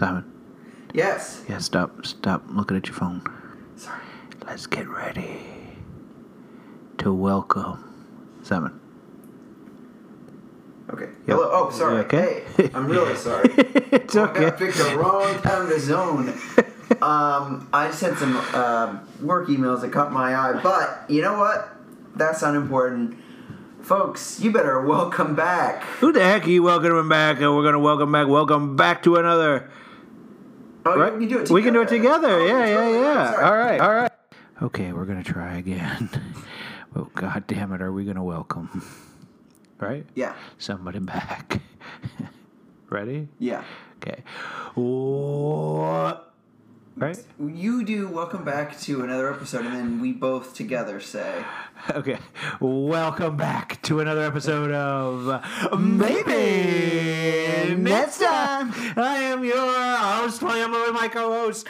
Simon. Yes. Yeah, stop, stop looking at your phone. Sorry. Let's get ready to welcome Simon. Okay. Hello. Oh, sorry. You okay? Hey, I'm really sorry. it's I okay. picked the wrong time to zone. Um, I sent some uh, work emails that caught my eye, but you know what? That's unimportant. Folks, you better welcome back. Who the heck are you welcoming back? And we're gonna welcome back. Welcome back to another. Oh, Right? we can do it together. We can do it together. Oh, yeah, yeah, totally. yeah. All right, all right. Okay, we're gonna try again. oh God damn it! Are we gonna welcome? Right? Yeah. Somebody back. Ready? Yeah. Okay. What? Right? You do welcome back to another episode, and then we both together say, Okay. Welcome back to another episode of Maybe Next Time. I am your host. I am with my co-host.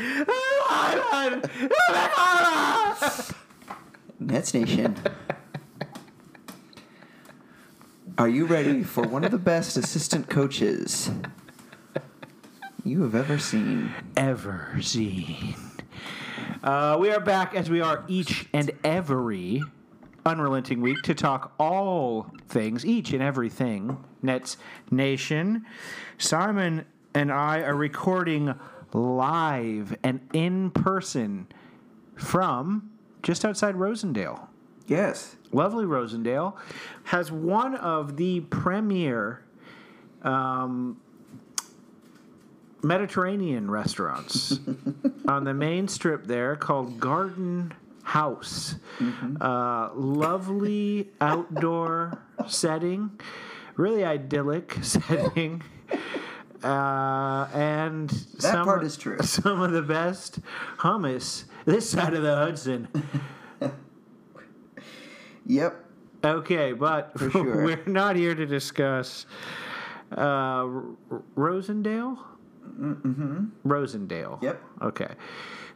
Nets Nation. Are you ready for one of the best assistant coaches you have ever seen? Ever seen? Uh, we are back as we are each and every unrelenting week to talk all things, each and everything Nets Nation. Simon and I are recording live and in person from just outside Rosendale. Yes. Lovely Rosendale has one of the premier um, Mediterranean restaurants on the main strip there called Garden House. Uh, lovely outdoor setting, really idyllic setting. Uh, and That some part of- is true. Some of the best hummus this side of the Hudson. Yep. Okay, but For sure. we're not here to discuss uh, Rosendale. Mm-hmm. Rosendale. Yep. Okay.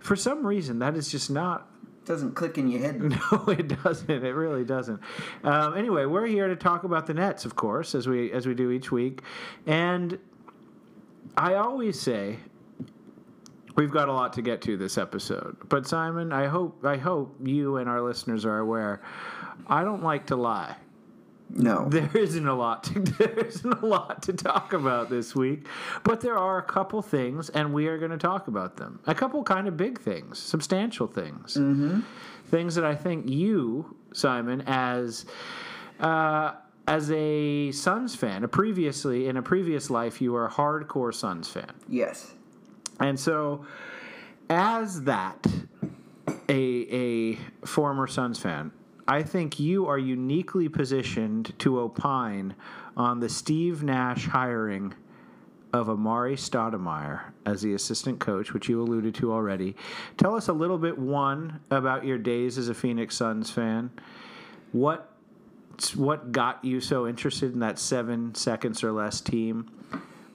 For some reason, that is just not. Doesn't click in your head. No, it doesn't. It really doesn't. Um, anyway, we're here to talk about the Nets, of course, as we as we do each week, and I always say we've got a lot to get to this episode. But Simon, I hope I hope you and our listeners are aware. I don't like to lie. No. There isn't a lot to there isn't a lot to talk about this week, but there are a couple things, and we are going to talk about them. A couple kind of big things, substantial things, mm-hmm. things that I think you, Simon, as uh, as a Suns fan, a previously in a previous life, you were a hardcore Suns fan, Yes. and so as that a a former Suns fan, I think you are uniquely positioned to opine on the Steve Nash hiring of Amar'e Stoudemire as the assistant coach, which you alluded to already. Tell us a little bit one about your days as a Phoenix Suns fan. What what got you so interested in that seven seconds or less team?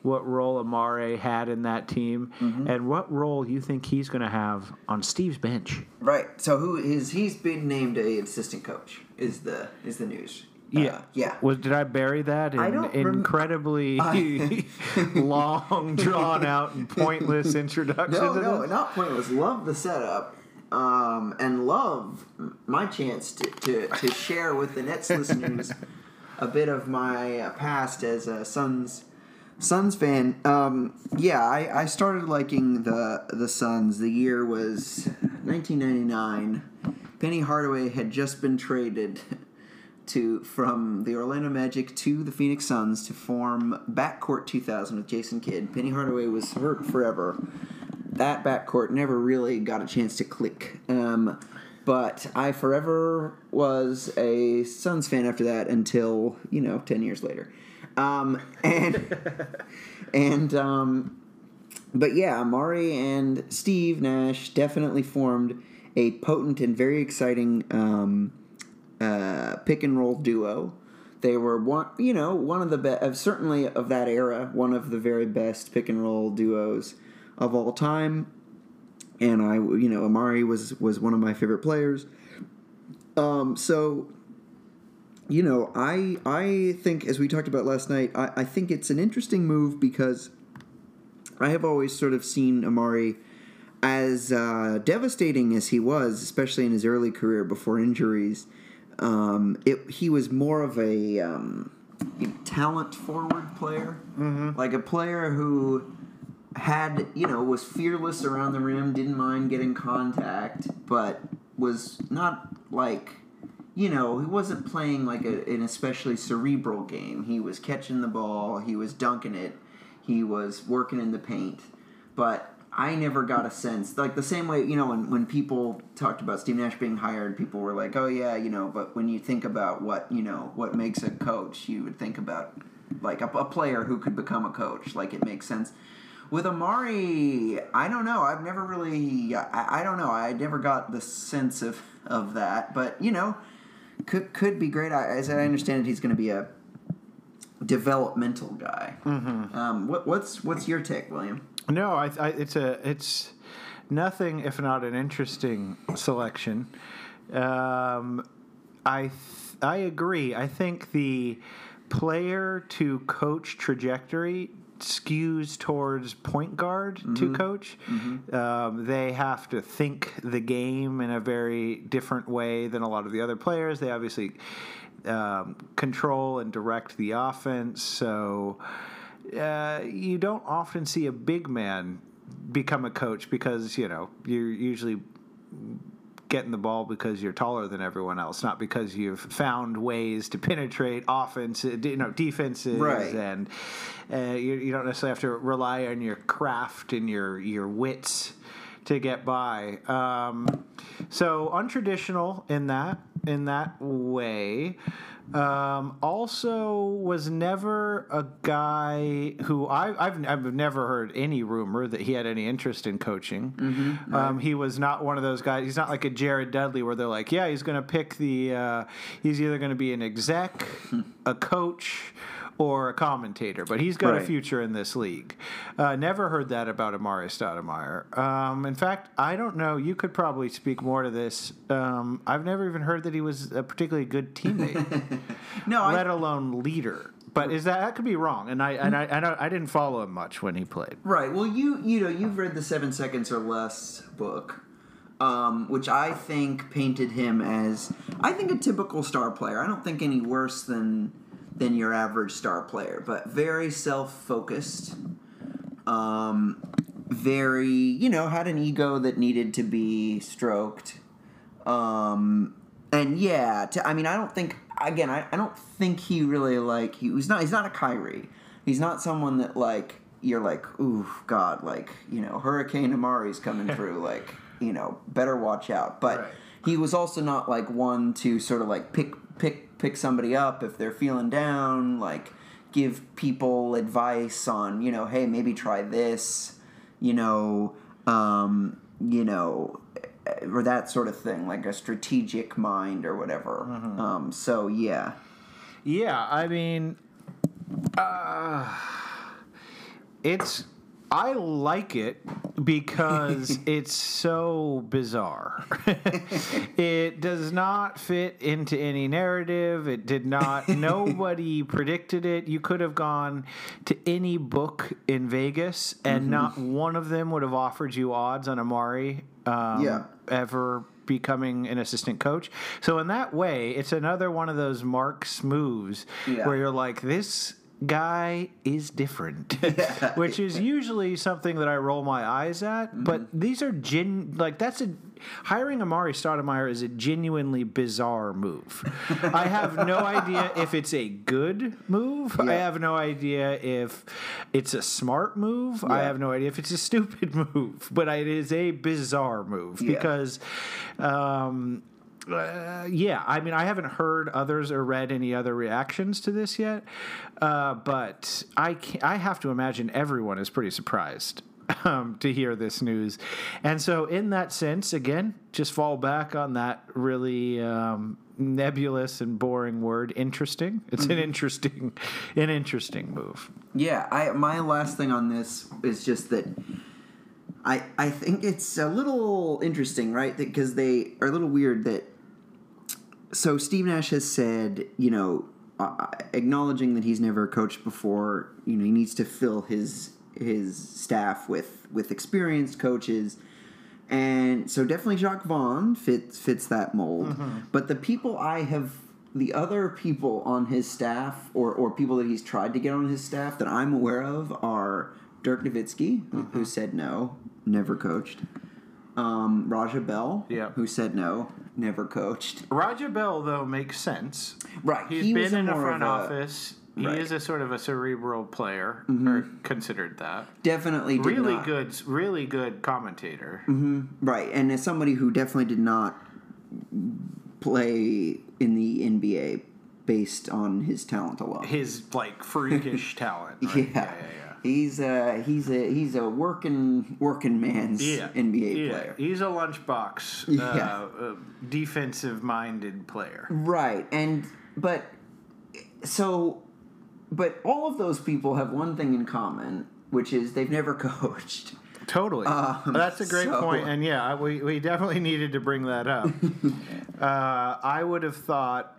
What role Amar'e had in that team, and what role you think he's going to have on Steve's bench? Right. So who is he's been named a assistant coach is the is the news. Uh, yeah. Was did I bury that in I don't rem- incredibly long, drawn out, and pointless introduction? No, no, this? not pointless. Love the setup, um, and love my chance to, to, to share with the Nets listeners a bit of my uh, past as a Suns Suns fan. Um, yeah, I, I started liking the the Suns. The year was 1999. Penny Hardaway had just been traded to from the Orlando Magic to the Phoenix Suns to form Backcourt 2000 with Jason Kidd. Penny Hardaway was hurt forever. That backcourt never really got a chance to click. Um, but I forever was a Suns fan after that until you know ten years later. Um, and and um, but yeah, Amar'e and Steve Nash definitely formed a potent and very exciting um, uh, pick and roll duo. They were one, you know, one of the best, certainly of that era, one of the very best pick and roll duos of all time. And I, you know, Amar'e was was one of my favorite players. Um, so, you know, I I think as we talked about last night, I, I think it's an interesting move because I have always sort of seen Amar'e as uh, devastating as he was, especially in his early career before injuries. Um, it, he was more of a um, talent forward player, mm-hmm. like a player who had you know was fearless around the rim, didn't mind getting contact, but was not like you know he wasn't playing like a, an especially cerebral game. He was catching the ball, he was dunking it, he was working in the paint, but I never got a sense like the same way you know when when people talked about Steve Nash being hired, people were like, oh yeah, you know, but when you think about what you know what makes a coach, you would think about like a, a player who could become a coach. Like it makes sense. With Amar'e, I don't know. I've never really, I, I don't know. I never got the sense of of that, but you know, could could be great. I, as I understand it, he's going to be a developmental guy. Mm-hmm. Um, what, what's what's your take, William? No, I, I, it's a it's nothing if not an interesting selection. Um, I th- I agree. I think the player to coach trajectory skews towards point guard mm-hmm. to coach. Mm-hmm. Um, they have to think the game in a very different way than a lot of the other players. They obviously um, control and direct the offense. So uh, you don't often see a big man become a coach because you know you're usually getting the ball because you're taller than everyone else, not because you've found ways to penetrate offense, you know, defenses, right. and uh, you, you, don't necessarily have to rely on your craft and your your wits to get by. Um, so untraditional in that in that way. Um, also, was never a guy who I, have I've never heard any rumor that he had any interest in coaching. Mm-hmm, right. um, he was not one of those guys. He's not like a Jared Dudley where they're like, yeah, he's going to pick the. Uh, he's either going to be an exec, a coach, or a commentator, but he's got right. a future in this league. Uh, never heard that about Amar'e Stoudemire. Um, in fact, I don't know. You could probably speak more to this. Um, I've never even heard that he was a particularly good teammate, no, let I, alone leader. But is that that could be wrong? And I and I I, I didn't follow him much when he played. Right. Well, you you know you've read the Seven Seconds or Less book. Um, which I think painted him as I think a typical star player. I don't think any worse than than your average star player, but very self focused. Um, very, you know, had an ego that needed to be stroked. Um, and yeah, to, I mean, I don't think again, I, I don't think he really like he, he's not he's not a Kyrie. He's not someone that like you're like, ooh, God, like you know, Hurricane Amar'e's coming through, like you know, better watch out. But right. he was also not like one to sort of like pick pick pick somebody up if they're feeling down, like give people advice on, you know, hey, maybe try this, you know, um, you know, or that sort of thing, like a strategic mind or whatever. Mm-hmm. Um, so yeah, yeah. I mean, uh, it's I like it because it's so bizarre. it does not fit into any narrative. It did not. nobody predicted it. You could have gone to any book in Vegas, and mm-hmm. not one of them would have offered you odds on Amar'e. Um, yeah. Ever becoming an assistant coach. So in that way, it's another one of those Marks moves yeah. where you're like, this guy is different, which is usually something that I roll my eyes at. Mm-hmm. But these are gen like that's a hiring Amar'e Stoudemire is a genuinely bizarre move. I have no idea if it's a good move. Yeah. I have no idea if it's a smart move. Yeah. I have no idea if it's a stupid move. But it is a bizarre move because. Um, uh, yeah, I mean, I haven't heard others or read any other reactions to this yet, uh, but I I have to imagine everyone is pretty surprised um, to hear this news, and so in that sense, again, just fall back on that really. Um, nebulous and boring word interesting it's mm-hmm. an interesting an interesting move yeah i my last thing on this is just that I, I think it's a little interesting, right? Because they are a little weird that so Steve Nash has said, you know, uh, acknowledging that he's never coached before, you know, he needs to fill his his staff with with experienced coaches. And so definitely Jacque Vaughn fits fits that mold. But the people I have the other people on his staff or, or people that he's tried to get on his staff that I'm aware of are Dirk Nowitzki, who, who said no, never coached. Um, Raja Bell, Yeah. who said no, never coached. Raja Bell, though, makes sense. Right, He's he been in the front a- office. He Right. is a sort of a cerebral player, Mm-hmm. or considered that. Definitely did Really not- good, really good commentator. Right, and as somebody who definitely did not play in the NBA based on his talent alone. His like freakish talent. yeah. Right? yeah, yeah, He's a he's a he's a working working man's yeah. NBA yeah. player. He's a lunchbox, Yeah. uh, uh, defensive-minded player. Right, and but so but all of those people have one thing in common, which is they've never coached. Totally. Um, That's a great so- point, and yeah, we, we definitely needed to bring that up. uh, I would have thought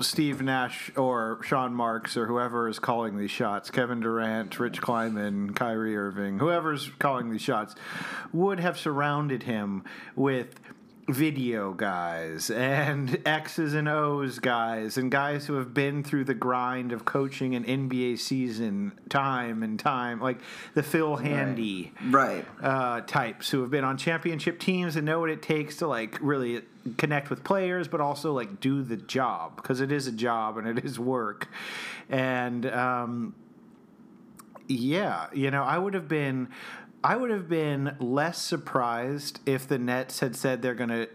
Steve Nash or Sean Marks or whoever is calling these shots, Kevin Durant, Rich Kleiman, Kyrie Irving, whoever's calling these shots, would have surrounded him with video guys and X's and O's guys and guys who have been through the grind of coaching an NBA season time and time, like the Phil Handy Right. uh, types who have been on championship teams and know what it takes to like really connect with players, but also like do the job because it is a job and it is work. And um, yeah, you know, I would have been. I would have been less surprised if the Nets had said they're going to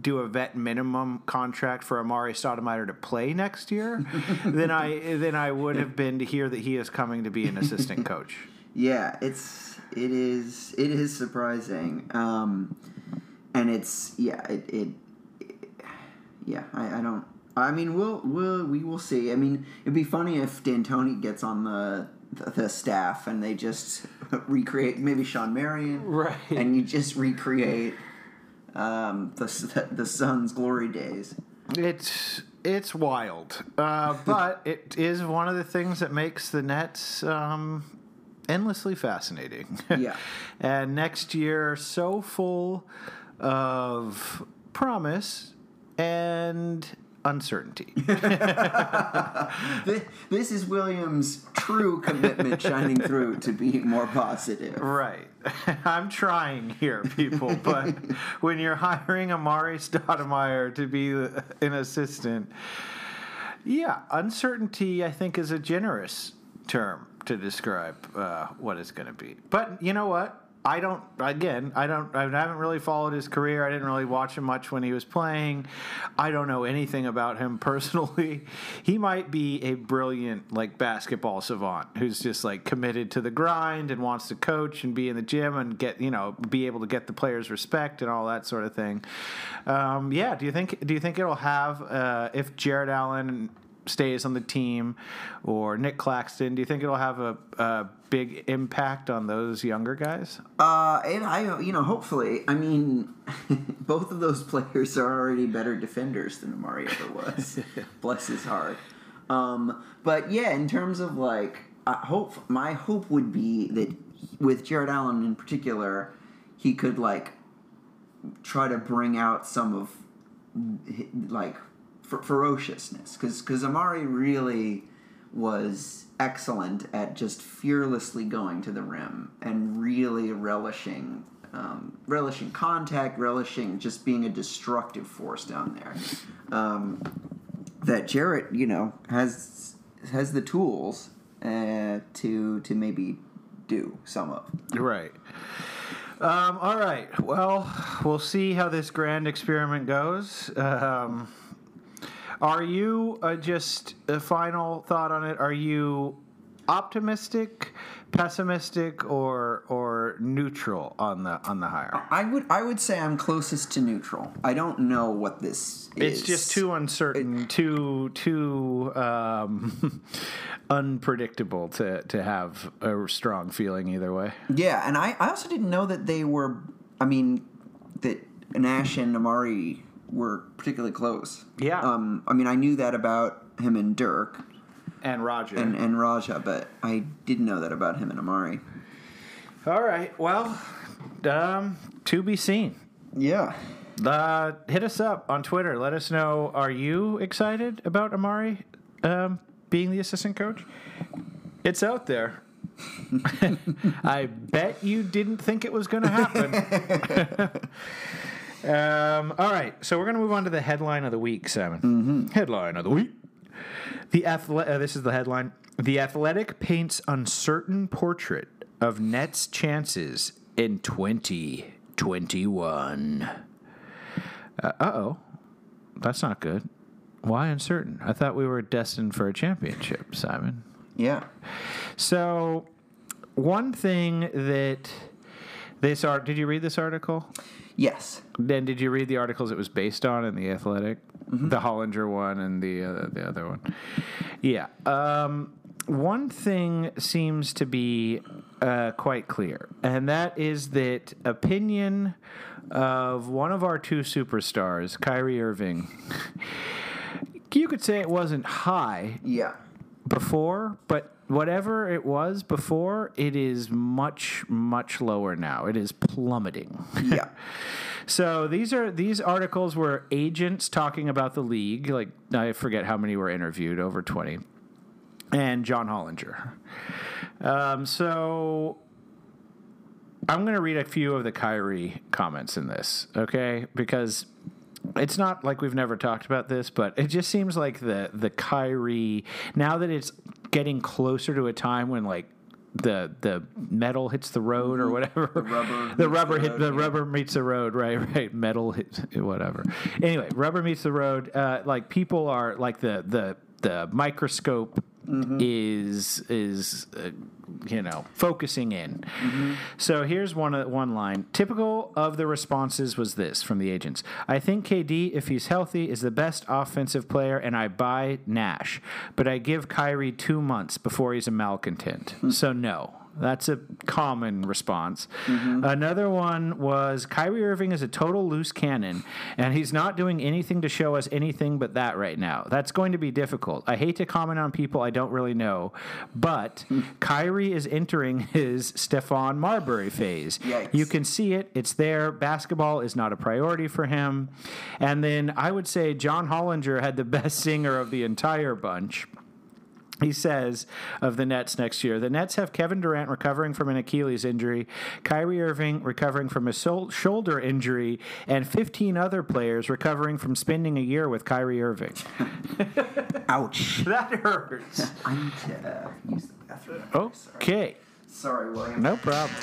do a vet minimum contract for Amar'e Stoudemire to play next year than I than I would have been to hear that he is coming to be an assistant coach. Yeah, it's it is it is surprising, um, and it's yeah it, it, yeah I, I don't I mean we'll we'll we will see. I mean it'd be funny if D'Antoni gets on the the, the staff and they just recreate maybe Shawn Marion Right. and you just recreate um, the the Suns' glory days. It's it's wild, uh, but it is one of the things that makes the Nets um, endlessly fascinating. Yeah. and next year, so full of promise and uncertainty. This, this is Williams' true commitment shining through to being more positive. right. I'm trying here, people, but when you're hiring Amar'e Stoudemire to be an assistant, yeah, uncertainty, I think, is a generous term to describe uh, what it's going to be. But you know what? I don't. Again, I don't. I haven't really followed his career. I didn't really watch him much when he was playing. I don't know anything about him personally. He might be a brilliant like basketball savant who's just like committed to the grind and wants to coach and be in the gym and get you know be able to get the players' respect and all that sort of thing. Um, yeah. Do you think? Do you think it'll have uh, if Jarrett Allen stays on the team or Nic Claxton? Do you think it'll have a, a big impact on those younger guys? Uh, and I, you know, hopefully, I mean, both of those players are already better defenders than Amar'e ever was. Bless his heart. Um, but yeah, in terms of like, I hope my hope would be that with Jarrett Allen in particular, he could like try to bring out some of like fer- ferociousness because because Amar'e really was excellent at just fearlessly going to the rim and really relishing um, relishing contact, relishing just being a destructive force down there. Um, that Jarrett, you know, has has the tools uh, to to maybe do some of. Right. Um, all right. Well, we'll see how this grand experiment goes. Um, are you uh, just a final thought on it? Are you optimistic, pessimistic, or or neutral on the on the hire? I would I would say I'm closest to neutral. I don't know what this is. It's is. just too uncertain, too too um, unpredictable to to have a strong feeling either way. Yeah, and I, I also didn't know that they were. I mean, that Nash and Amar'e were particularly close. Yeah. Um, I mean, I knew that about him and Dirk, and Roger. and, and Raja, but I didn't know that about him and Amar'e. All right. Well, um, to be seen. Yeah. Uh, hit us up on Twitter. Let us know. Are you excited about Amar'e um, being the assistant coach? It's out there. I bet you didn't think it was going to happen. um, all right, so we're going to move on to the headline of the week, Simon. Headline of the week: The athle- uh, This is the headline. The Athletic paints uncertain portrait of Nets' chances in 2021. Uh oh. That's not good. Why uncertain? I thought we were destined for a championship, Simon. Yeah. So, one thing that this art, did you read this article? Yes. Then did you read the articles it was based on in the Athletic, the Hollinger one and the uh, the other one? Yeah. Um, one thing seems to be uh, quite clear, and that is that opinion of one of our two superstars, Kyrie Irving. You could say it wasn't high Yeah. before, but whatever it was before, it is much much lower now. It is plummeting. Yeah. So these are these articles were agents talking about the league. Like I forget how many were interviewed, over twenty, and John Hollinger. Um, so I'm going to read a few of the Kyrie comments in this, okay? Because it's not like we've never talked about this, but it just seems like the the Kyrie now that it's getting closer to a time when like the the metal hits the road or whatever. The rubber the rubber the hit road, the rubber meets the road. Right right. Metal hits whatever. Anyway rubber meets the road. Uh, like people are like the the the microscope is is uh, you know focusing in. So here's one uh, one line. Typical of the responses was this from the agents. I think kd if he's healthy is the best offensive player and i buy nash but i give kyrie two months before he's a malcontent. So no that's a common response. Mm-hmm. Another one was Kyrie Irving is a total loose cannon, and he's not doing anything to show us anything but that right now. That's going to be difficult. I hate to comment on people I don't really know, but hmm. Kyrie is entering his Stephon Marbury phase. Yikes. You can see it, it's there. Basketball is not a priority for him. And then I would say John Hollinger had the best singer of the entire bunch. He says of the Nets next year, the Nets have Kevin Durant recovering from an Achilles injury, Kyrie Irving recovering from a sol- shoulder injury, and 15 other players recovering from spending a year with Kyrie Irving. Ouch. That hurts. I need to uh, use the bathroom. Okay, Sorry, William. no problem.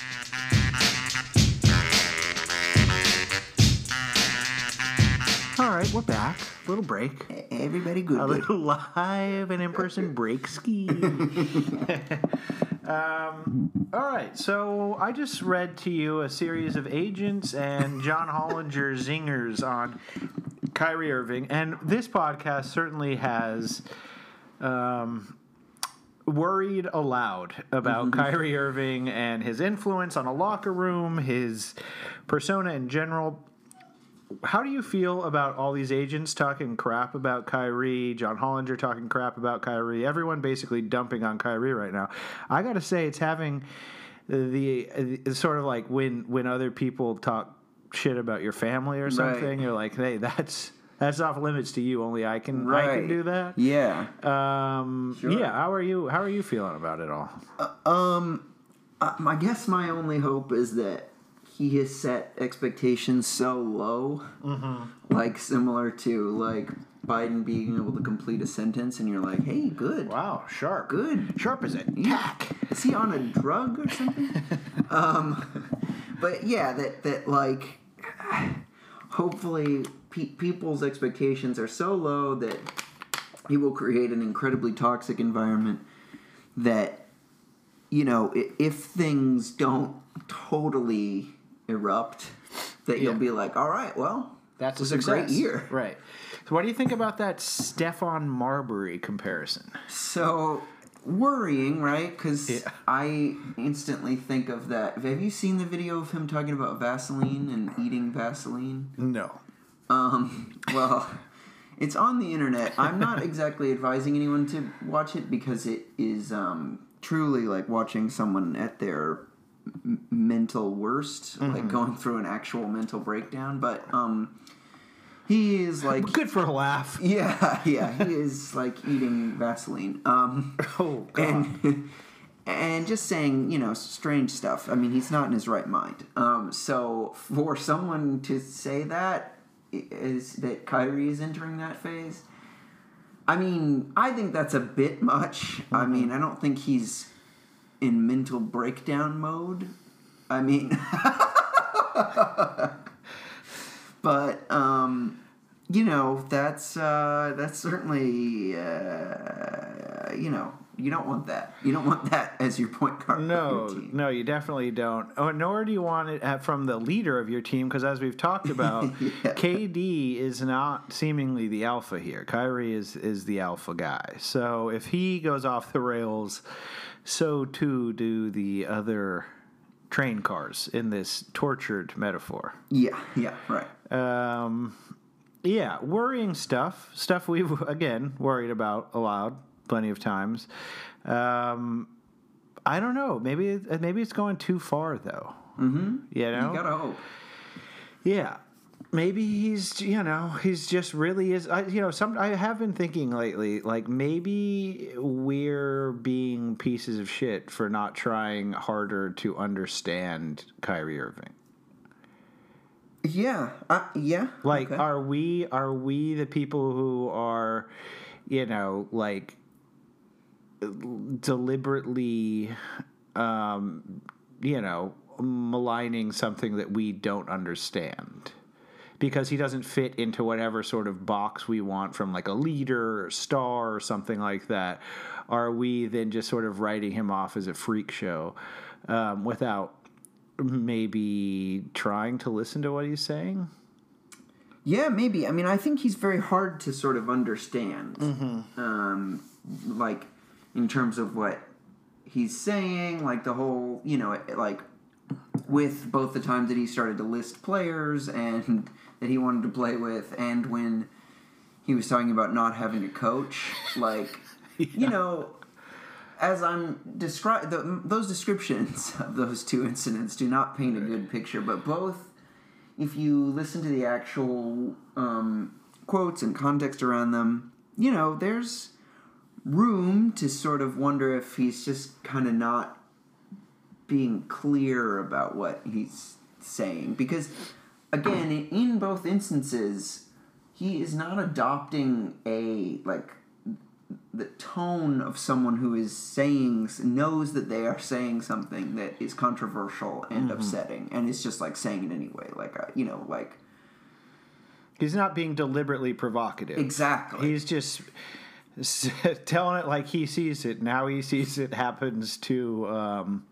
Right, we're back. Little break. Everybody good. A little live and in person break ski. um, all right, so I just read to you a series of agents and John Hollinger zingers on Kyrie Irving, and this podcast certainly has um, worried aloud about Kyrie Irving and his influence on a locker room, his persona in general how do you feel about all these agents talking crap about Kyrie, John Hollinger talking crap about Kyrie, everyone basically dumping on Kyrie right now? I got to say, it's having the it's sort of like when when other people talk shit about your family or something, you're like, hey, that's that's off limits to you. Only I can I can do that. Yeah. Um, Sure. Yeah. How are you? How are you feeling about it all? Um, I, I guess my only hope is that he has set expectations so low, like similar to like Biden being able to complete a sentence, and you're like, hey, good, Wow, sharp. good. Sharp as a Yeah. tack. Is he on a drug or something? um, but yeah, that that like, hopefully, pe- people's expectations are so low that he will create an incredibly toxic environment that you know if things don't totally erupt that you'll be like all right well That's a was a great year Right. So, what do you think about that Stephon Marbury comparison? so worrying right because Yeah. i instantly think of that have you seen the video of him talking about vaseline and eating vaseline No. um well It's on the internet. I'm not exactly advising anyone to watch it because it is um, truly like watching someone at their m- mental worst, like going through an actual mental breakdown. But um, he is like, Good for a laugh. yeah, yeah, he is like eating Vaseline. Um, Oh and and just saying you know strange stuff. I mean, he's not in his right mind. Um, so for someone to say that is that Kyrie is entering that phase. I mean, I think that's a bit much. I mean, I don't think he's in mental breakdown mode. I mean, but um, you know, that's uh, that's certainly uh, you know, you don't want that. You don't want that as your point guard. No, team. no, you definitely don't. Oh, nor do you want it from the leader of your team, because as we've talked about, Yeah. KD is not seemingly the alpha here. Kyrie is is the alpha guy. So if he goes off the rails, so too do the other train cars in this tortured metaphor. Yeah, yeah, right. Um, yeah, worrying stuff, stuff we've again worried about aloud plenty of times. Um, I don't know. Maybe maybe it's going too far though. Mm-hmm. You know. You gotta hope. Yeah. Maybe he's, you know, he's just really is. I, you know, some I have been thinking lately, like maybe we're being pieces of shit for not trying harder to understand Kyrie Irving. Yeah, uh, yeah. Like, okay. are we are we the people who are, you know, like deliberately, um, you know, maligning something that we don't understand? Because he doesn't fit into whatever sort of box we want from like a leader or star or something like that. Are we then just sort of writing him off as a freak show um, without maybe trying to listen to what he's saying? Yeah, maybe. I mean, I think he's very hard to sort of understand. Mm-hmm. Um, like, in terms of what he's saying, like the whole, you know, like with both the times that he started to list players and that he wanted to play with, and when he was talking about not having a coach, like, you know, as I'm describing those descriptions of those two incidents do not paint a good picture, but both, if you listen to the actual um, quotes and context around them, you know, there's room to sort of wonder if he's just kind of not being clear about what he's saying because again in- both instances he is not adopting a like the tone of someone who is saying knows that they are saying something that is controversial and upsetting and is just like saying it anyway like uh, you know like He's not being deliberately provocative. exactly He's just telling it like he sees it. Now he sees it happens to, um,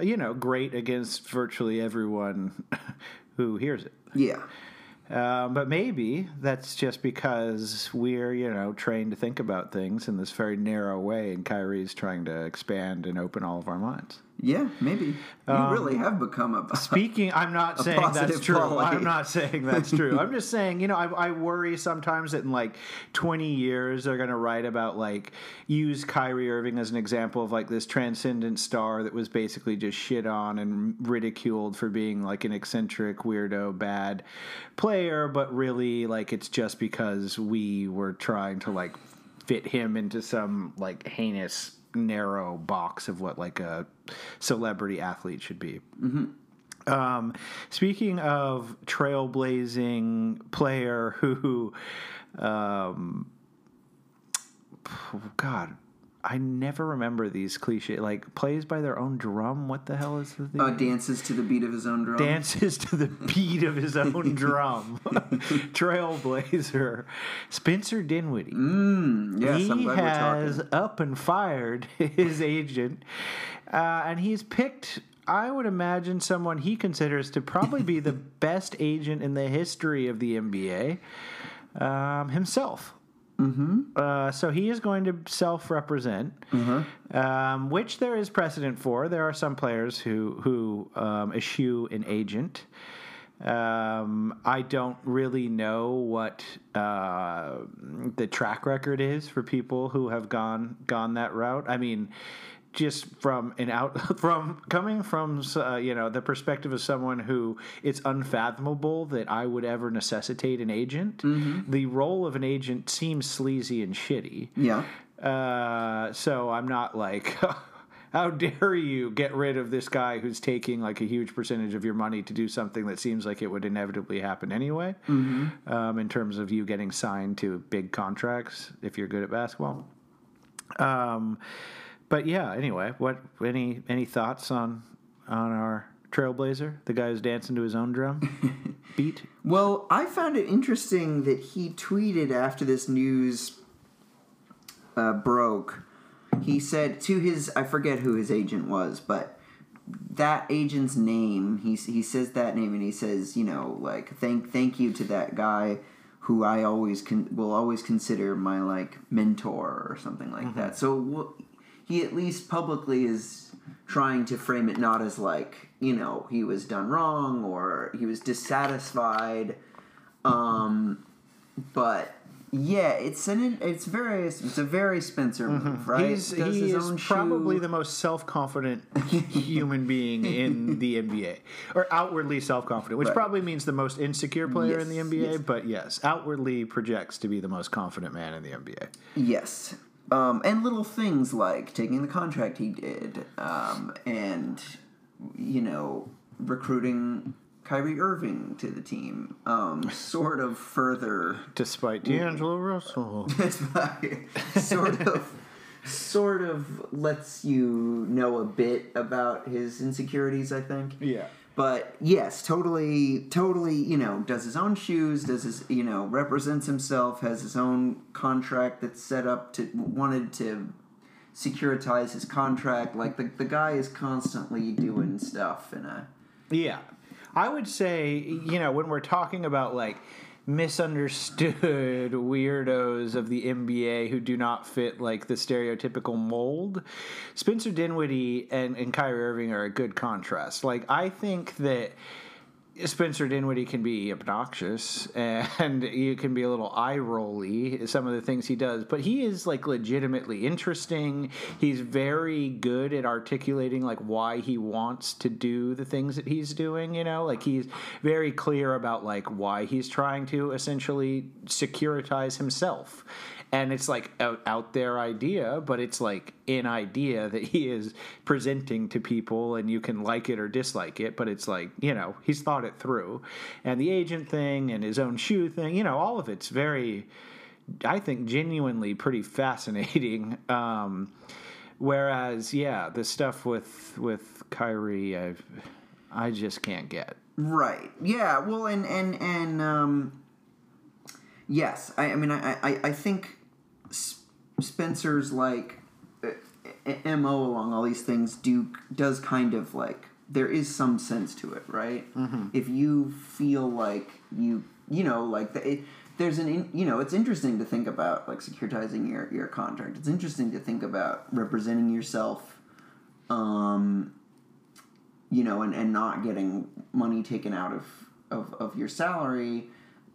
you know, great against virtually everyone who hears it. yeah Um, but maybe that's just because we're, you know, trained to think about things in this very narrow way, and Kyrie's trying to expand and open all of our minds. Yeah maybe you um, really have become a Speaking, I'm not saying that's true. quality. I'm not saying that's true. I'm just saying, you know, I, I worry sometimes that in like 20 years they're going to write about like use Kyrie Irving as an example of like this transcendent star that was basically just shit on and ridiculed for being like an eccentric, weirdo, bad player, but really like it's just because we were trying to like fit him into some like heinous narrow box of what like a celebrity athlete should be. Um, speaking of trailblazing player who, um, God, I never remember these cliche like plays by their own drum. What the hell is the thing? uh, dances to the beat of his own drum dances to the beat of his own drum. Trailblazer, Spencer Dinwiddie. Mm, yes he has up and fired his agent, uh, and he's picked. I would imagine someone he considers to probably be the best agent in the history of the NBA um, himself. Mm-hmm. Uh, so he is going to self-represent, um, which there is precedent for. There are some players who who um, eschew an agent. Um, I don't really know what uh, the track record is for people who have gone gone that route. I mean, just from an out from coming from uh, you know the perspective of someone who it's unfathomable that I would ever necessitate an agent. The role of an agent seems sleazy and shitty. Yeah. Uh, so I'm not like, how dare you get rid of this guy who's taking like a huge percentage of your money to do something that seems like it would inevitably happen anyway. Um, in terms of you getting signed to big contracts if you're good at basketball. Um, but yeah, anyway, what any any thoughts on on our trailblazer, the guy who's dancing to his own drum beat? Well, I found it interesting that he tweeted after this news uh, broke. He said to his, I forget who his agent was, but that agent's name, he, he says that name and he says, you know, like, thank, thank you to that guy who I always con- will always consider my, like, mentor or something like that. So he at least publicly is trying to frame it not as, like, you know, he was done wrong or he was dissatisfied. Um, but yeah, it's an it's very it's a very Spencer move, right? He's, he his is own shoe. probably the most self confident human being in the NBA, or outwardly self confident, which Right. probably means the most insecure player in the NBA. yes. But yes, outwardly projects to be the most confident man in the NBA. yes. Um, and little things like taking the contract he did, um, and you know recruiting Kyrie Irving to the team, um, sort of further Despite D'Angelo Russell, sort of sort of lets you know a bit about his insecurities, I think. yeah. But yes, totally, totally. You know, does his own shoes, does his, you know, represents himself, has his own contract that's set up to wanted to securitize his contract. Like the the guy is constantly doing stuff in a. Yeah. I would say, you know, when we're talking about like misunderstood weirdos of the NBA who do not fit like the stereotypical mold, Spencer Dinwiddie and, and Kyrie Irving are a good contrast. Like, I think that. Spencer Dinwiddie can be obnoxious and you can be a little eye rolly some of the things he does, but he is like legitimately interesting. He's very good at articulating like why he wants to do the things that he's doing, you know? Like he's very clear about like why he's trying to essentially securitize himself. And it's like out, out there idea, but it's like an idea that he is presenting to people, and you can like it or dislike it. But it's like you know he's thought it through, and the agent thing and his own shoe thing, you know, all of it's very, I think, genuinely pretty fascinating. Um, whereas, yeah, the stuff with with Kyrie, I I just can't get. Right. Yeah. Well, and and and um, yes. I, I mean, I, I I think Spencer's like uh, uh, mo along all these things do does kind of like there is some sense to it, right? If you feel like you you know like the, it, there's an in, you know it's interesting to think about like securitizing your your contract. It's interesting to think about representing yourself. Um, you know, and, and not getting money taken out of, of, of your salary.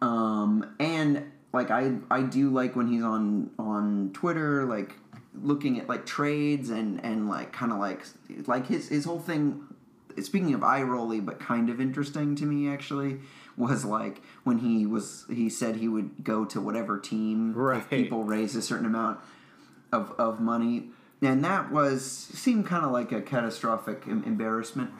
Um, and like I I do like when he's on on Twitter, like looking at like trades and and like kind of like like his his whole thing. Speaking of eye rolly, but kind of interesting to me actually was like when he was he said he would go to whatever team Right. if people raise a certain amount of, of money. And that was seemed kind of like a catastrophic em- embarrassment,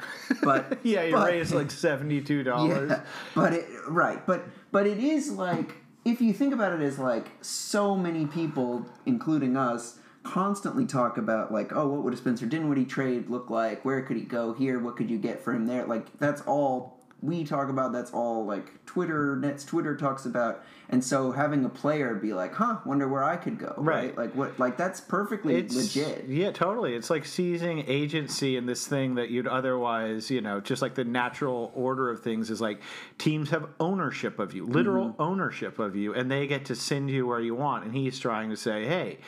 but Yeah, you but- raised like seventy two dollars. yeah, but it right, but but it is like if you think about it as like so many people, including us, constantly talk about like, oh, what would a Spencer Dinwiddie trade look like? Where could he go here? What could you get for him there? Like that's all we talk about. That's all like Twitter, Nets Twitter talks about. And so having a player be like, huh, wonder where I could go, right? Right. Like what? Like that's perfectly it's legit. Yeah, totally. It's like seizing agency in this thing that you'd otherwise, you know, just like the natural order of things is like teams have ownership of you, literal Mm-hmm. ownership of you, and they get to send you where you want. And he's trying to say, hey,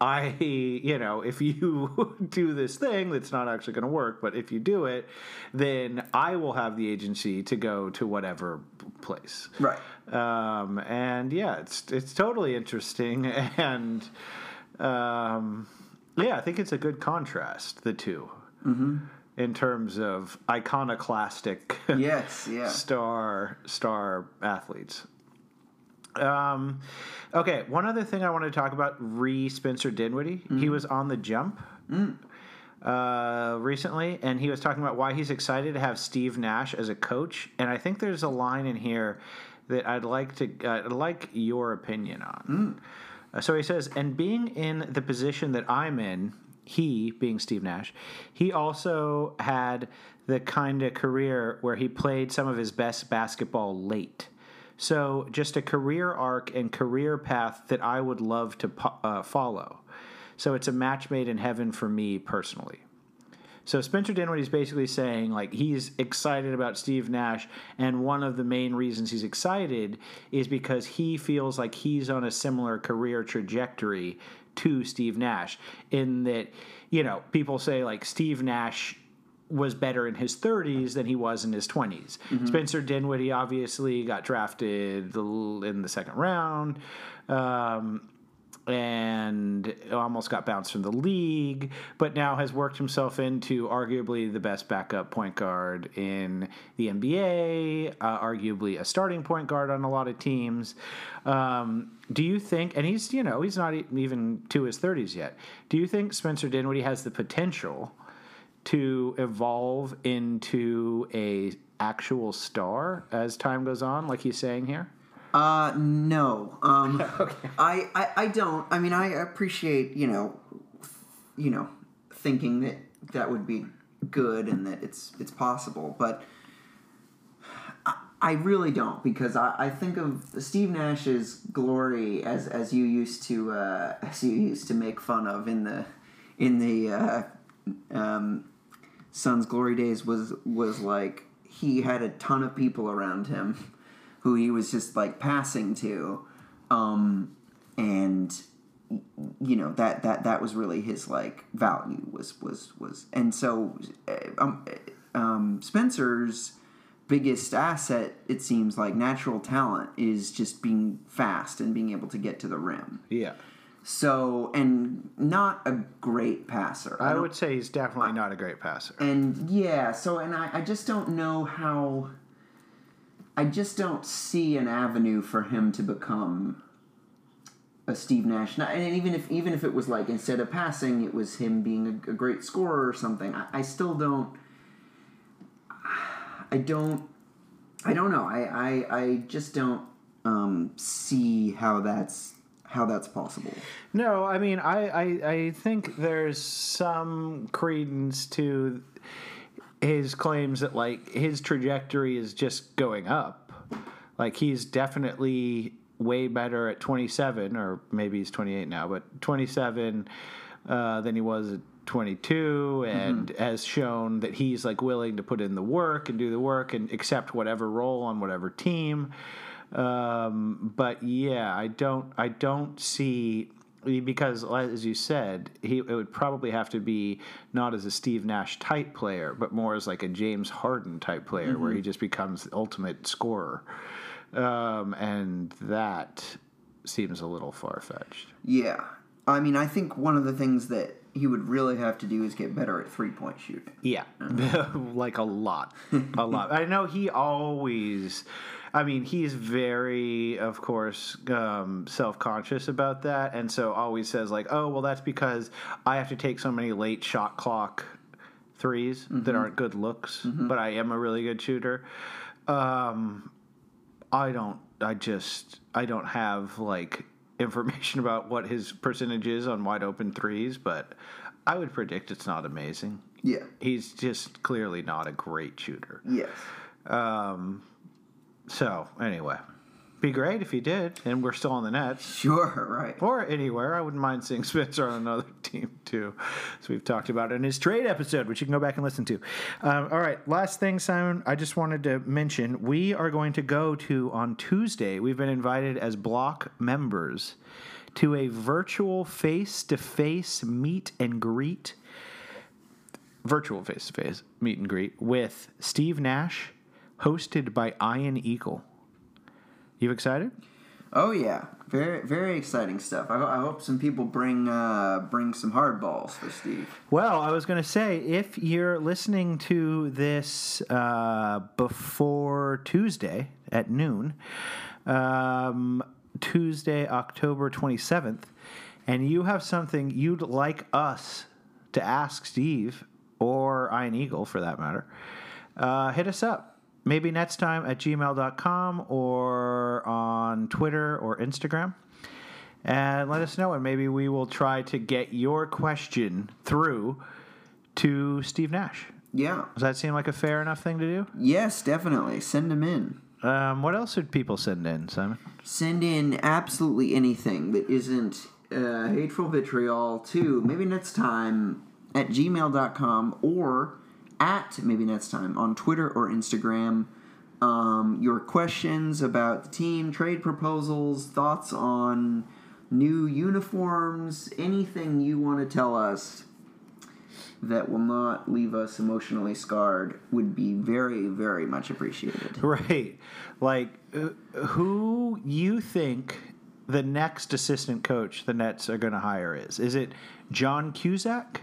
I, you know, if you do this thing that's not actually going to work, but if you do it, then I will have the agency to go to whatever place. Right. Um, and yeah, it's it's totally interesting, and um, yeah, I think it's a good contrast the 2 mm-hmm. in terms of iconoclastic Yes. Yeah. star star athletes. Um, okay, one other thing I want to talk about: re Spencer Dinwiddie. He was on the jump uh, recently, and he was talking about why he's excited to have Steve Nash as a coach. And I think there's a line in here that I'd like to uh, I'd like your opinion on. Uh, so he says, and being in the position that I'm in, he, being Steve Nash, he also had the kind of career where he played some of his best basketball late. So just a career arc and career path that I would love to uh, follow. So it's a match made in heaven for me personally. So Spencer Dinwiddie is basically saying like he's excited about Steve Nash, and one of the main reasons he's excited is because he feels like he's on a similar career trajectory to Steve Nash. In that, you know, people say like Steve Nash was better in his 30s than he was in his 20s. Spencer Dinwiddie obviously got drafted in the second round. Um, and almost got bounced from the league, but now has worked himself into arguably the best backup point guard in the NBA, uh, arguably a starting point guard on a lot of teams. Um, do you think, and he's, you know, he's not even to his 30s yet, do you think Spencer Dinwiddie has the potential to evolve into a actual star as time goes on, like he's saying here? Uh, no. Um, I, I, I don't. I mean, I appreciate you know, you know, thinking that that would be good and that it's it's possible, but I, I really don't because I, I think of Steve Nash's glory as as you used to uh, as you used to make fun of in the in the uh, um, Suns glory days was was like he had a ton of people around him who he was just like passing to um and you know that that that was really his like value was was was and so uh, um, uh, um Spencer's biggest asset it seems like natural talent is just being fast and being able to get to the rim Yeah. So and not a great passer I don't- would say he's definitely not a great passer. and yeah, so and I, I just don't know how I just don't see an avenue for him to become a Steve Nash. And even if even if it was like instead of passing, it was him being a, a great scorer or something. I, I still don't. I don't. I don't know. I I, I just don't um, see how that's how that's possible. No, I mean, I, I, I think there's some credence to his claims that, like, his trajectory is just going up. Like, he's definitely way better at 27, or maybe he's 28 now, but 27 uh, than he was at 22 and has shown that he's like willing to put in the work and do the work and accept whatever role on whatever team um, but yeah i don't i don't see because as you said he it would probably have to be not as a steve nash type player but more as like a james harden type player where he just becomes the ultimate scorer um, and that seems a little far-fetched Yeah. I mean, I think one of the things that he would really have to do is get better at three point shooting. Yeah, like a lot, a lot. I know he always. I mean, he's very, of course, um, self conscious about that, and so always says like, "Oh, well, that's because I have to take so many late shot clock 3s that aren't good looks, but I am a really good shooter." Um, I don't. I just. I don't have like information about what his percentage is on wide open threes, but I would predict it's not amazing. Yeah. He's just clearly not a great shooter. Yes. Um, so anyway, be great if he did, and we're still on the Nets Sure. Right. or anywhere. I wouldn't mind seeing Spencer on another team too, as we've talked about in his trade episode, which you can go back and listen to. Um, all right, last thing, Simon. I just wanted to mention we are going to go to on Tuesday. We've been invited as block members to a virtual face to face meet and greet, virtual face to face meet and greet with Steve Nash, hosted by Ian Eagle. You excited? Oh yeah, very very exciting stuff. I, ho- I hope some people bring uh, bring some hard balls for Steve. Well, I was going to say, if you're listening to this uh, before Tuesday at noon, um, Tuesday, October 27th, and you have something you'd like us to ask Steve or Ian Eagle for that matter, uh, hit us up. Maybe next time at gmail.com or on Twitter or Instagram and let us know, and maybe we will try to get your question through to Steve Nash. Yeah. Does that seem like a fair enough thing to do? Yes, definitely. Send them in. Um, what else should people send in, Simon? Send in absolutely anything that isn't uh, hateful vitriol to maybe next time at gmail.com or at maybe next time on Twitter or Instagram. Um, your questions about the team, trade proposals, thoughts on new uniforms, anything you want to tell us that will not leave us emotionally scarred would be very, very much appreciated. Right. Like, uh, who you think the next assistant coach the Nets are going to hire is? Is it John Cusack?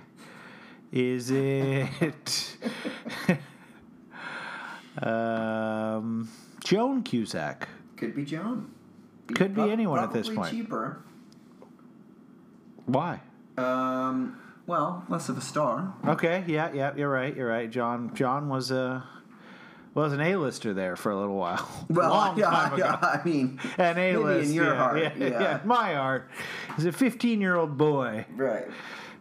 Is it um, Joan Cusack? Could be Joan. Could be Prob- anyone at this point. Cheaper. Why? Um. Well, less of a star. Okay, yeah, yeah, you're right, you're right. John John was a was an A-lister there for a little while. Well, Long yeah, yeah, I mean, An A-list, in your yeah, heart, yeah, yeah. yeah, my heart. He's a 15-year-old boy. right.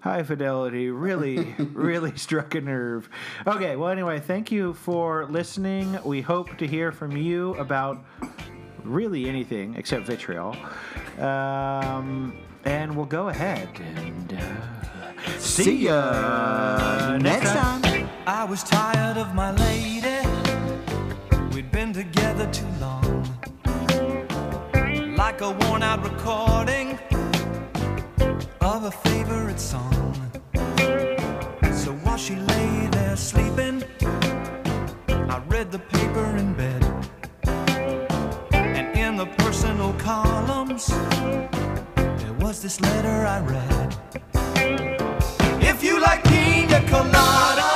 High fidelity really, really struck a nerve. Okay, well, anyway, thank you for listening. We hope to hear from you about really anything except vitriol. Um, and we'll go ahead and uh, see ya next time. I was tired of my lady. We'd been together too long. Like a worn out recording of a favorite song. So while she lay there sleeping, I read the paper in bed. And in the personal columns, there was this letter I read. If you like pina colada.